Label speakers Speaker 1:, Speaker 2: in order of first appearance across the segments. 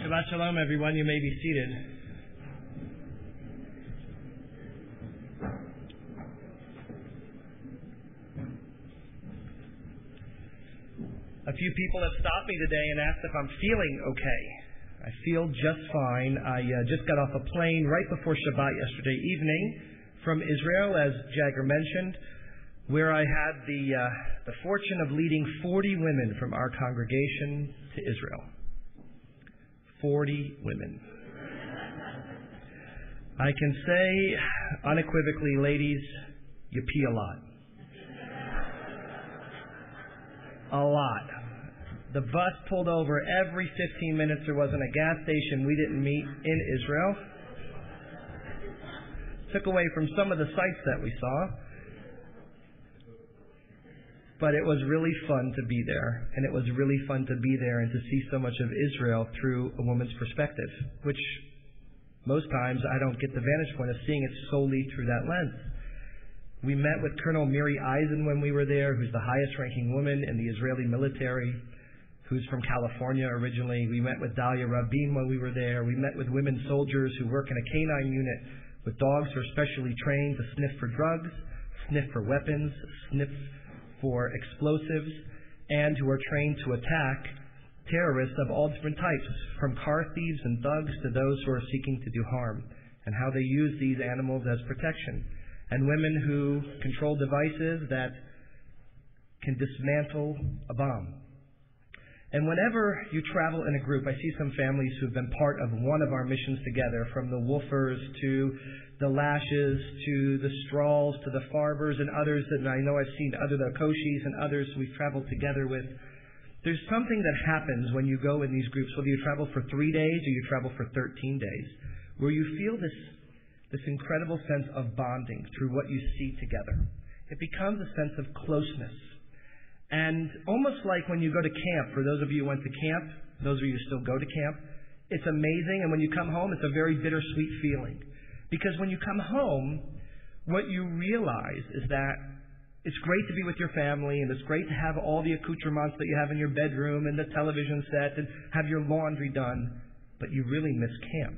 Speaker 1: Shabbat Shalom, everyone. You may be seated. A few people have stopped me today and asked if I'm feeling okay. I feel just fine. I uh, just got off a plane right before Shabbat yesterday evening from Israel, as Jagger mentioned, where I had the, uh, the fortune of leading 40 women from our congregation to Israel. 40 women. I can say unequivocally, ladies, you pee a lot. A lot. The bus pulled over every 15 minutes. There wasn't a gas station we didn't meet in Israel. Took away from some of the sights that we saw. But it was really fun to be there, and it was really fun to be there and to see so much of Israel through a woman's perspective, which most times I don't get the vantage point of seeing it solely through that lens. We met with Colonel Miri Eisen when we were there, who's the highest ranking woman in the Israeli military, who's from California originally. We met with Dalia Rabin when we were there. We met with women soldiers who work in a canine unit with dogs who are specially trained to sniff for drugs, sniff for weapons, sniff for explosives and who are trained to attack terrorists of all different types, from car thieves and thugs to those who are seeking to do harm, and how they use these animals as protection. And women who control devices that can dismantle a bomb. And whenever you travel in a group, I see some families who've been part of one of our missions together, from the Woofers to the lashes to the Strahls to the Farbers and others that I know I've seen other the Koshis and others we've traveled together with. There's something that happens when you go in these groups, whether you travel for three days or you travel for 13 days, where you feel this, this incredible sense of bonding through what you see together. It becomes a sense of closeness. And almost like when you go to camp, for those of you who went to camp, those of you who still go to camp, it's amazing. And when you come home, it's a very bittersweet feeling. Because when you come home, what you realize is that it's great to be with your family and it's great to have all the accoutrements that you have in your bedroom and the television set and have your laundry done, but you really miss camp.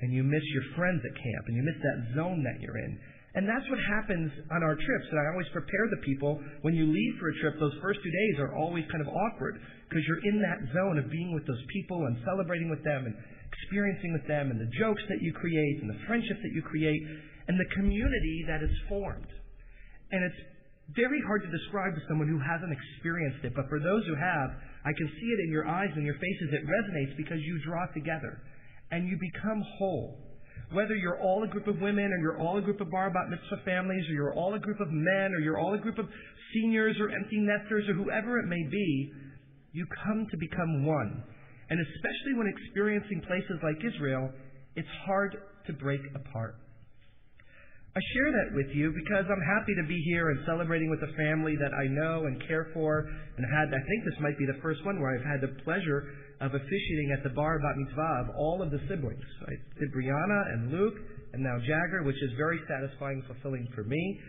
Speaker 1: And you miss your friends at camp and you miss that zone that you're in. And that's what happens on our trips. And I always prepare the people when you leave for a trip, those first two days are always kind of awkward because you're in that zone of being with those people and celebrating with them and experiencing with them and the jokes that you create and the friendships that you create and the community that is formed. And it's very hard to describe to someone who hasn't experienced it, but for those who have, I can see it in your eyes and your faces. It resonates because you draw together and you become whole. Whether you're all a group of women or you're all a group of bar bat mitzvah families or you're all a group of men or you're all a group of seniors or empty nesters or whoever it may be, you come to become one. And especially when experiencing places like Israel, it's hard to break apart. I share that with you because I'm happy to be here and celebrating with a family that I know and care for and had, I think this might be the first one where I've had the pleasure of officiating at the bar bat mitzvah of all of the siblings. Did Brianna and Luke and now Jagger, which is very satisfying and fulfilling for me.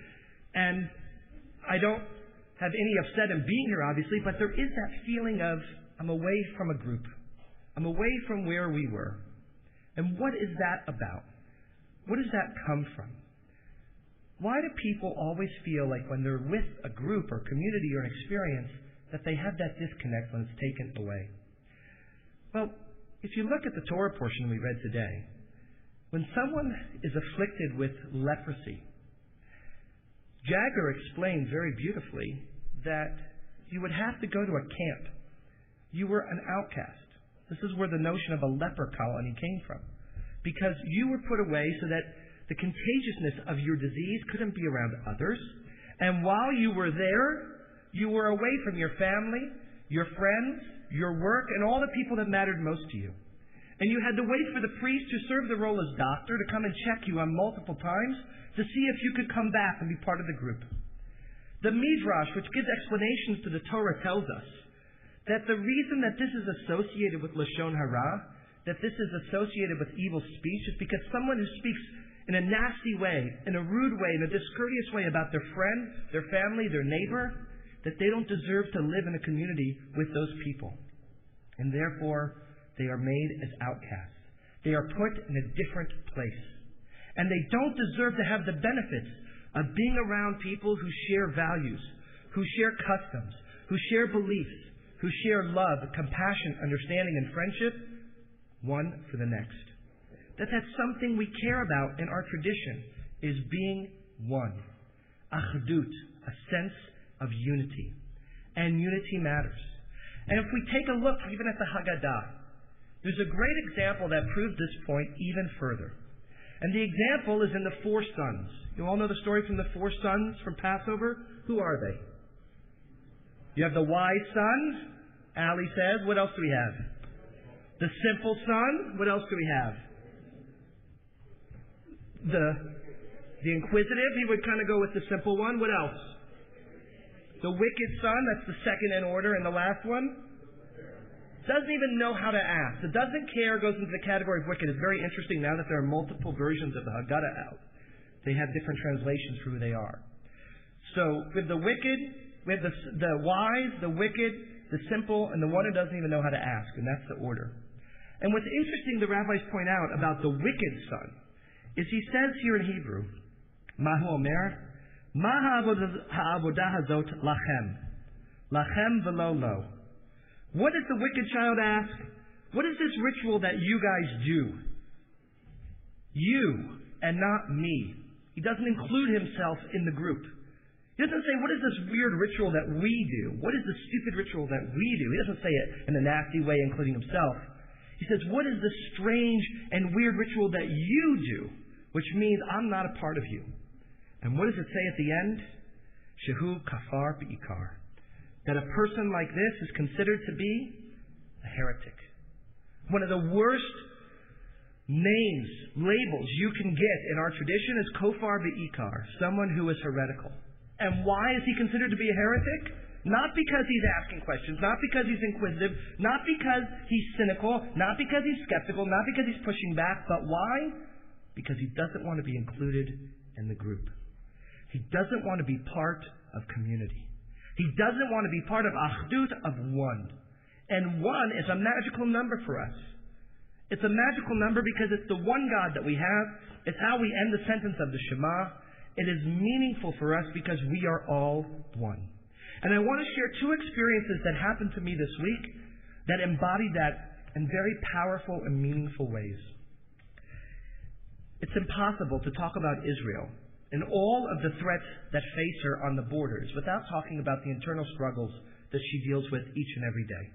Speaker 1: And I don't have any upset in being here, obviously, but there is that feeling of I'm away from a group. I'm away from where we were. And what is that about? What does that come from? Why do people always feel like when they're with a group or community or an experience that they have that disconnect when it's taken away? Well, if you look at the Torah portion we read today, when someone is afflicted with leprosy, Jagger explained very beautifully that you would have to go to a camp. You were an outcast. This is where the notion of a leper colony came from. Because you were put away so that the contagiousness of your disease couldn't be around others. And while you were there, you were away from your family, your friends, your work, and all the people that mattered most to you. And you had to wait for the priest who served the role as doctor to come and check you on multiple times to see if you could come back and be part of the group. The Midrash, which gives explanations to the Torah, tells us that the reason that this is associated with Lashon Hara, that this is associated with evil speech, is because someone who speaks in a nasty way, in a rude way, in a discourteous way about their friend, their family, their neighbor, that they don't deserve to live in a community with those people. And therefore, they are made as outcasts. They are put in a different place. And they don't deserve to have the benefits of being around people who share values, who share customs, who share beliefs, who share love, compassion, understanding, and friendship, one for the next. That that's something we care about in our tradition is being one. Achdut, a sense of unity. And unity matters. And if we take a look even at the Haggadah, there's a great example that proves this point even further. And the example is in the four sons. You all know the story from the four sons from Passover? Who are they? You have the wise son, Ali says. What else do we have? The simple son. What else do we have? The the inquisitive, he would kind of go with the simple one. What else? The wicked son, that's the second in order, and the last one? Doesn't even know how to ask. The doesn't care goes into the category of wicked. It's very interesting now that there are multiple versions of the Haggadah out. They have different translations for who they are. So with the wicked, with the, the wise, the wicked, the simple, and the one who doesn't even know how to ask, and that's the order. And what's interesting, the rabbis point out about the wicked son, is he says here in Hebrew, Mahu Omer, Ma ha'avodah hazot lachem, lachem lo. What does the wicked child ask? What is this ritual that you guys do? You and not me. He doesn't include himself in the group. He doesn't say, What is this weird ritual that we do? What is the stupid ritual that we do? He doesn't say it in a nasty way, including himself. He says, What is this strange and weird ritual that you do? Which means I'm not a part of you. And what does it say at the end? Shehu kafar bi'ikar that a person like this is considered to be a heretic. One of the worst names, labels you can get in our tradition is kofar be'ikar, someone who is heretical. And why is he considered to be a heretic? Not because he's asking questions, not because he's inquisitive, not because he's cynical, not because he's skeptical, not because he's pushing back, but why? Because he doesn't want to be included in the group. He doesn't want to be part of community. He doesn't want to be part of Achdut of one. And one is a magical number for us. It's a magical number because it's the one God that we have. It's how we end the sentence of the Shema. It is meaningful for us because we are all one. And I want to share two experiences that happened to me this week that embody that in very powerful and meaningful ways. It's impossible to talk about Israel and all of the threats that face her on the borders without talking about the internal struggles that she deals with each and every day.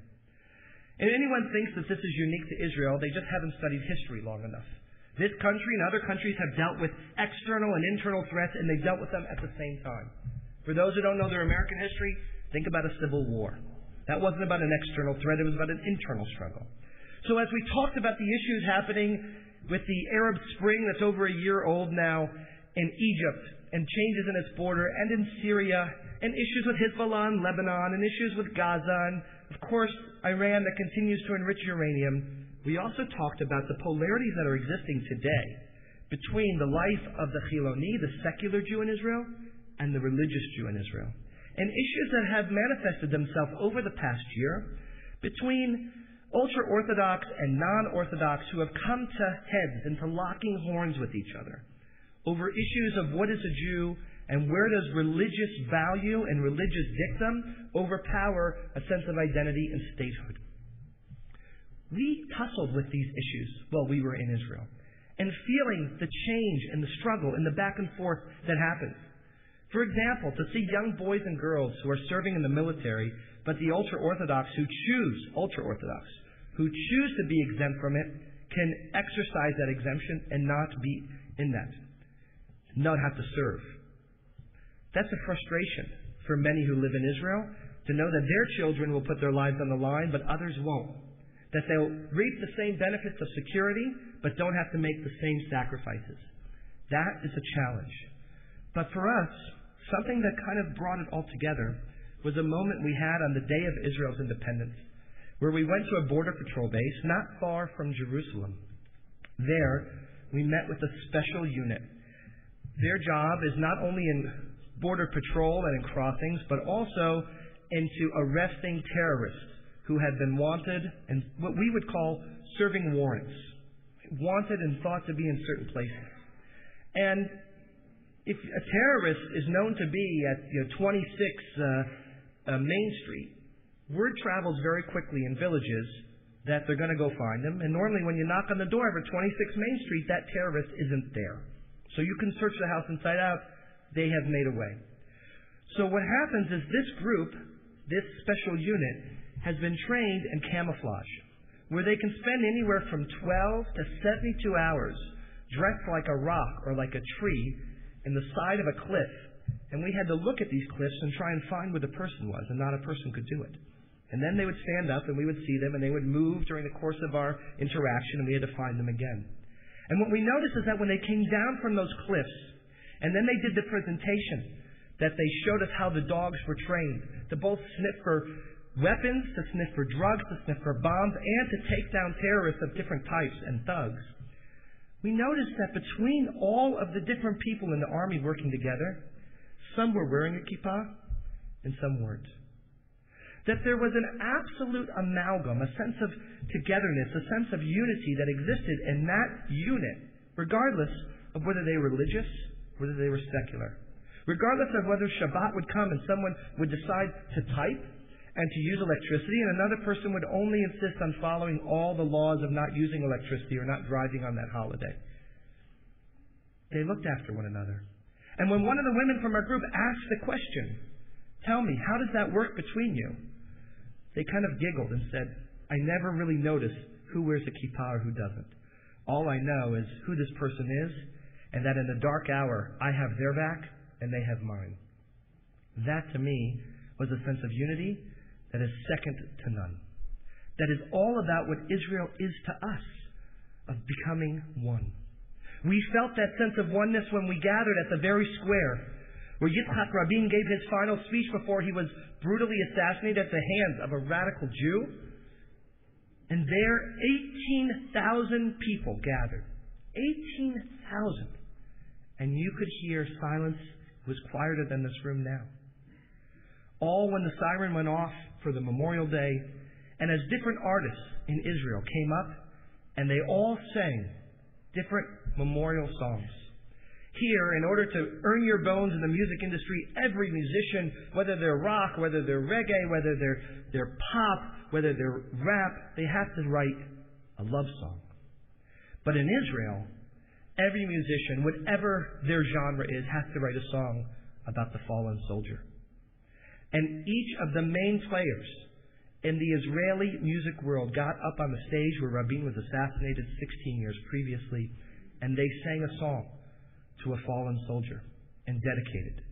Speaker 1: And anyone thinks that this is unique to Israel, they just haven't studied history long enough. This country and other countries have dealt with external and internal threats, and they've dealt with them at the same time. For those who don't know their American history, think about a civil war. That wasn't about an external threat, it was about an internal struggle. So as we talked about the issues happening with the Arab Spring that's over a year old now, in Egypt and changes in its border and in Syria and issues with Hezbollah in Lebanon and issues with Gaza and, of course, Iran that continues to enrich uranium. We also talked about the polarities that are existing today between the life of the Chiloni, the secular Jew in Israel, and the religious Jew in Israel. And issues that have manifested themselves over the past year between ultra Orthodox and non Orthodox who have come to heads and to locking horns with each other over issues of what is a Jew and where does religious value and religious dictum overpower a sense of identity and statehood. We tussled with these issues while we were in Israel and feeling the change and the struggle and the back and forth that happens. For example, to see young boys and girls who are serving in the military, but the ultra Orthodox who choose, ultra Orthodox, who choose to be exempt from it, can exercise that exemption and not be in that not have to serve. That's a frustration for many who live in Israel to know that their children will put their lives on the line, but others won't. That they'll reap the same benefits of security, but don't have to make the same sacrifices. That is a challenge. But for us, something that kind of brought it all together was a moment we had on the day of Israel's independence, where we went to a border patrol base not far from Jerusalem. There, we met with a special unit their job is not only in border patrol and in crossings, but also into arresting terrorists who had been wanted and what we would call serving warrants, wanted and thought to be in certain places. And if a terrorist is known to be at you know, 26 uh, uh, Main Street, word travels very quickly in villages that they're going to go find them. And normally, when you knock on the door for 26 Main Street, that terrorist isn't there. So you can search the house inside out. They have made away. So what happens is this group, this special unit, has been trained in camouflage, where they can spend anywhere from 12 to 72 hours dressed like a rock or like a tree in the side of a cliff. And we had to look at these cliffs and try and find where the person was, and not a person could do it. And then they would stand up and we would see them and they would move during the course of our interaction and we had to find them again. And what we noticed is that when they came down from those cliffs and then they did the presentation, that they showed us how the dogs were trained to both sniff for weapons, to sniff for drugs, to sniff for bombs, and to take down terrorists of different types and thugs. We noticed that between all of the different people in the army working together, some were wearing a kippah and some weren't that there was an absolute amalgam, a sense of togetherness, a sense of unity that existed in that unit, regardless of whether they were religious, whether they were secular. Regardless of whether Shabbat would come and someone would decide to type and to use electricity, and another person would only insist on following all the laws of not using electricity or not driving on that holiday. They looked after one another. And when one of the women from our group asked the question, Tell me, how does that work between you? They kind of giggled and said, I never really notice who wears a kippah or who doesn't. All I know is who this person is, and that in the dark hour, I have their back and they have mine. That to me was a sense of unity that is second to none. That is all about what Israel is to us, of becoming one. We felt that sense of oneness when we gathered at the very square where Yitzhak Rabin gave his final speech before he was brutally assassinated at the hands of a radical Jew. And there, 18,000 people gathered. 18,000. And you could hear silence was quieter than this room now. All when the siren went off for the Memorial Day, and as different artists in Israel came up, and they all sang different memorial songs here in order to earn your bones in the music industry, every musician, whether they're rock, whether they're reggae, whether they're, they're pop, whether they're rap, they have to write a love song. But in Israel, every musician, whatever their genre is, has to write a song about the fallen soldier. And each of the main players in the Israeli music world got up on the stage where Rabin was assassinated 16 years previously, and they sang a song to a fallen soldier and dedicated.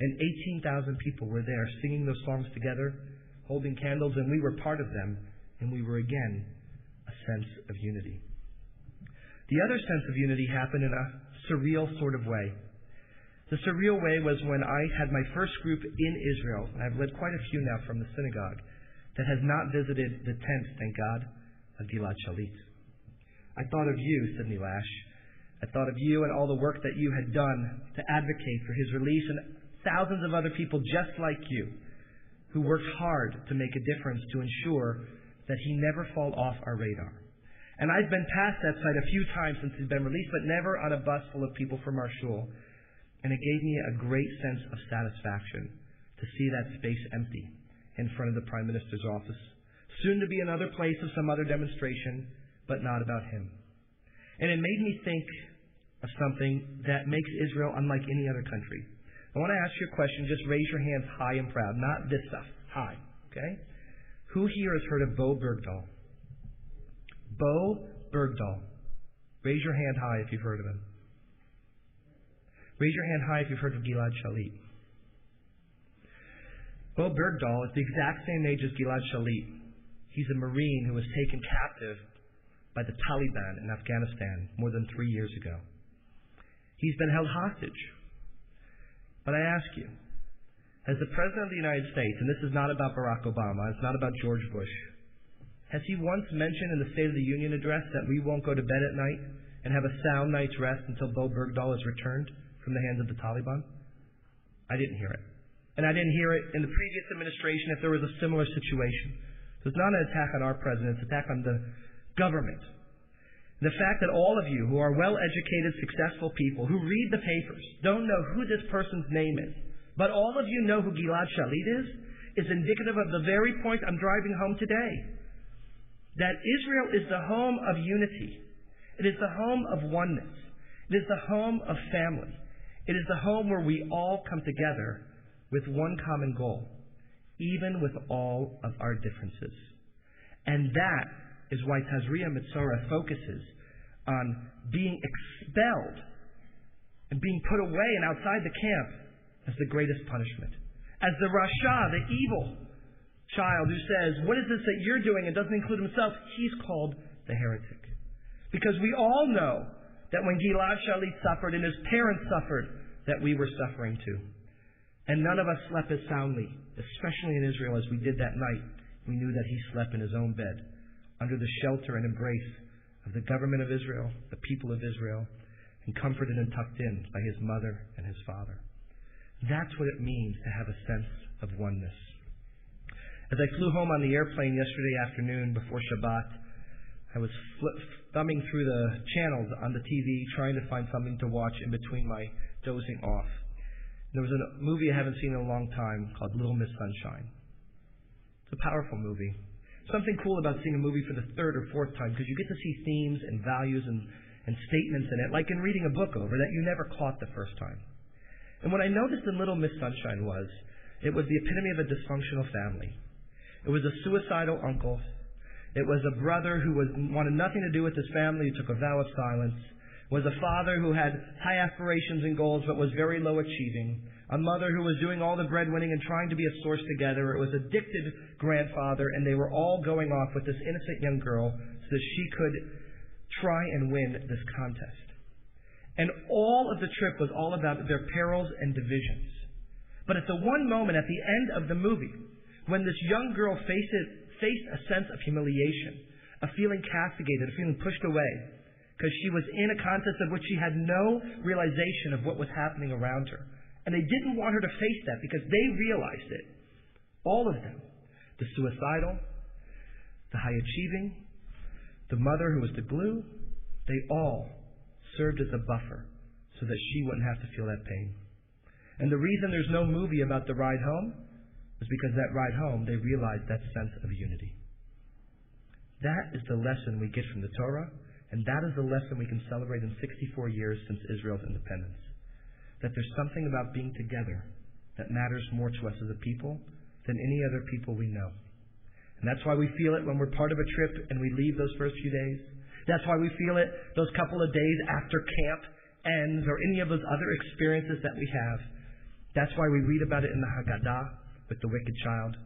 Speaker 1: And 18,000 people were there singing those songs together, holding candles, and we were part of them, and we were again a sense of unity. The other sense of unity happened in a surreal sort of way. The surreal way was when I had my first group in Israel. And I've led quite a few now from the synagogue that has not visited the tent, thank God, of Gilad Shalit. I thought of you, Sidney Lash, I thought of you and all the work that you had done to advocate for his release and thousands of other people just like you who worked hard to make a difference to ensure that he never fall off our radar. And I've been past that site a few times since he's been released, but never on a bus full of people from our shul. And it gave me a great sense of satisfaction to see that space empty in front of the Prime Minister's office. Soon to be another place of some other demonstration, but not about him. And it made me think of something that makes Israel unlike any other country. I want to ask you a question. Just raise your hands high and proud. Not this stuff. High. Okay? Who here has heard of Bowe Bergdahl? Bowe Bergdahl. Raise your hand high if you've heard of him. Raise your hand high if you've heard of Gilad Shalit. Bowe Bergdahl is the exact same age as Gilad Shalit. He's a Marine who was taken captive by the Taliban in Afghanistan more than three years ago. He's been held hostage. But I ask you, as the President of the United States, and this is not about Barack Obama, it's not about George Bush, has he once mentioned in the State of the Union address that we won't go to bed at night and have a sound night's rest until Bowe Bergdahl is returned from the hands of the Taliban? I didn't hear it. And I didn't hear it in the previous administration if there was a similar situation. So it's not an attack on our president, it's an attack on the government. The fact that all of you who are well educated, successful people who read the papers don't know who this person's name is, but all of you know who Gilad Shalit is, is indicative of the very point I'm driving home today. That Israel is the home of unity. It is the home of oneness. It is the home of family. It is the home where we all come together with one common goal, even with all of our differences. And that is why Tazria Metzora focuses on being expelled and being put away and outside the camp as the greatest punishment. As the Rasha, the evil child who says, What is this that you're doing? and doesn't include himself, he's called the heretic. Because we all know that when Gilad Shalit suffered and his parents suffered, that we were suffering too. And none of us slept as soundly, especially in Israel, as we did that night. We knew that he slept in his own bed under the shelter and embrace of the government of Israel, the people of Israel, and comforted and tucked in by his mother and his father. That's what it means to have a sense of oneness. As I flew home on the airplane yesterday afternoon before Shabbat, I was thumbing through the channels on the TV trying to find something to watch in between my dozing off. There was a movie I haven't seen in a long time called Little Miss Sunshine. It's a powerful movie something cool about seeing a movie for the third or fourth time because you get to see themes and values and, and statements in it, like in reading a book over that you never caught the first time. And what I noticed in Little Miss Sunshine was it was the epitome of a dysfunctional family. It was a suicidal uncle. It was a brother who was, wanted nothing to do with his family, who took a vow of silence. It was a father who had high aspirations and goals but was very low achieving a mother who was doing all the breadwinning and trying to be a source together. It was addicted grandfather, and they were all going off with this innocent young girl so that she could try and win this contest. And all of the trip was all about their perils and divisions. But at the one moment at the end of the movie, when this young girl faced, faced a sense of humiliation, a feeling castigated, a feeling pushed away, because she was in a contest of which she had no realization of what was happening around her. And they didn't want her to face that because they realized it. All of them. The suicidal, the high achieving, the mother who was the glue, they all served as a buffer so that she wouldn't have to feel that pain. And the reason there's no movie about the ride home is because that ride home, they realized that sense of unity. That is the lesson we get from the Torah, and that is the lesson we can celebrate in 64 years since Israel's independence that there's something about being together that matters more to us as a people than any other people we know. And that's why we feel it when we're part of a trip and we leave those first few days. That's why we feel it those couple of days after camp ends or any of those other experiences that we have. That's why we read about it in the Haggadah with the wicked child.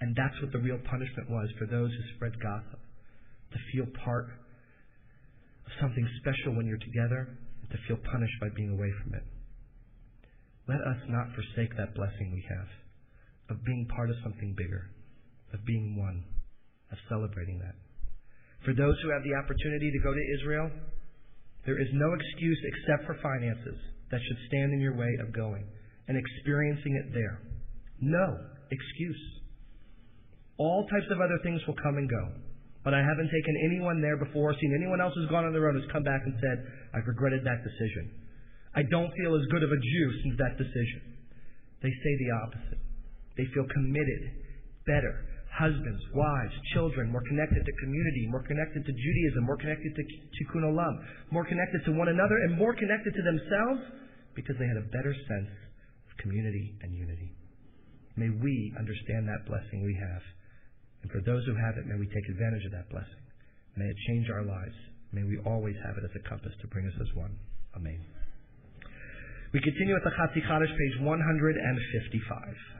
Speaker 1: And that's what the real punishment was for those who spread gossip. To feel part of something special when you're together, and to feel punished by being away from it. Let us not forsake that blessing we have of being part of something bigger, of being one, of celebrating that. For those who have the opportunity to go to Israel, there is no excuse except for finances that should stand in your way of going and experiencing it there. No excuse. All types of other things will come and go. But I haven't taken anyone there before, seen anyone else who's gone on their own, who's come back and said, I've regretted that decision. I don't feel as good of a Jew since that decision. They say the opposite. They feel committed, better, husbands, wives, children, more connected to community, more connected to Judaism, more connected to tikkun olam, more connected to one another, and more connected to themselves because they had a better sense of community and unity. May we understand that blessing we have. And for those who have it, may we take advantage of that blessing. May it change our lives. May we always have it as a compass to bring us as one. Amen. We continue at the Chatzi Kaddish, page 155.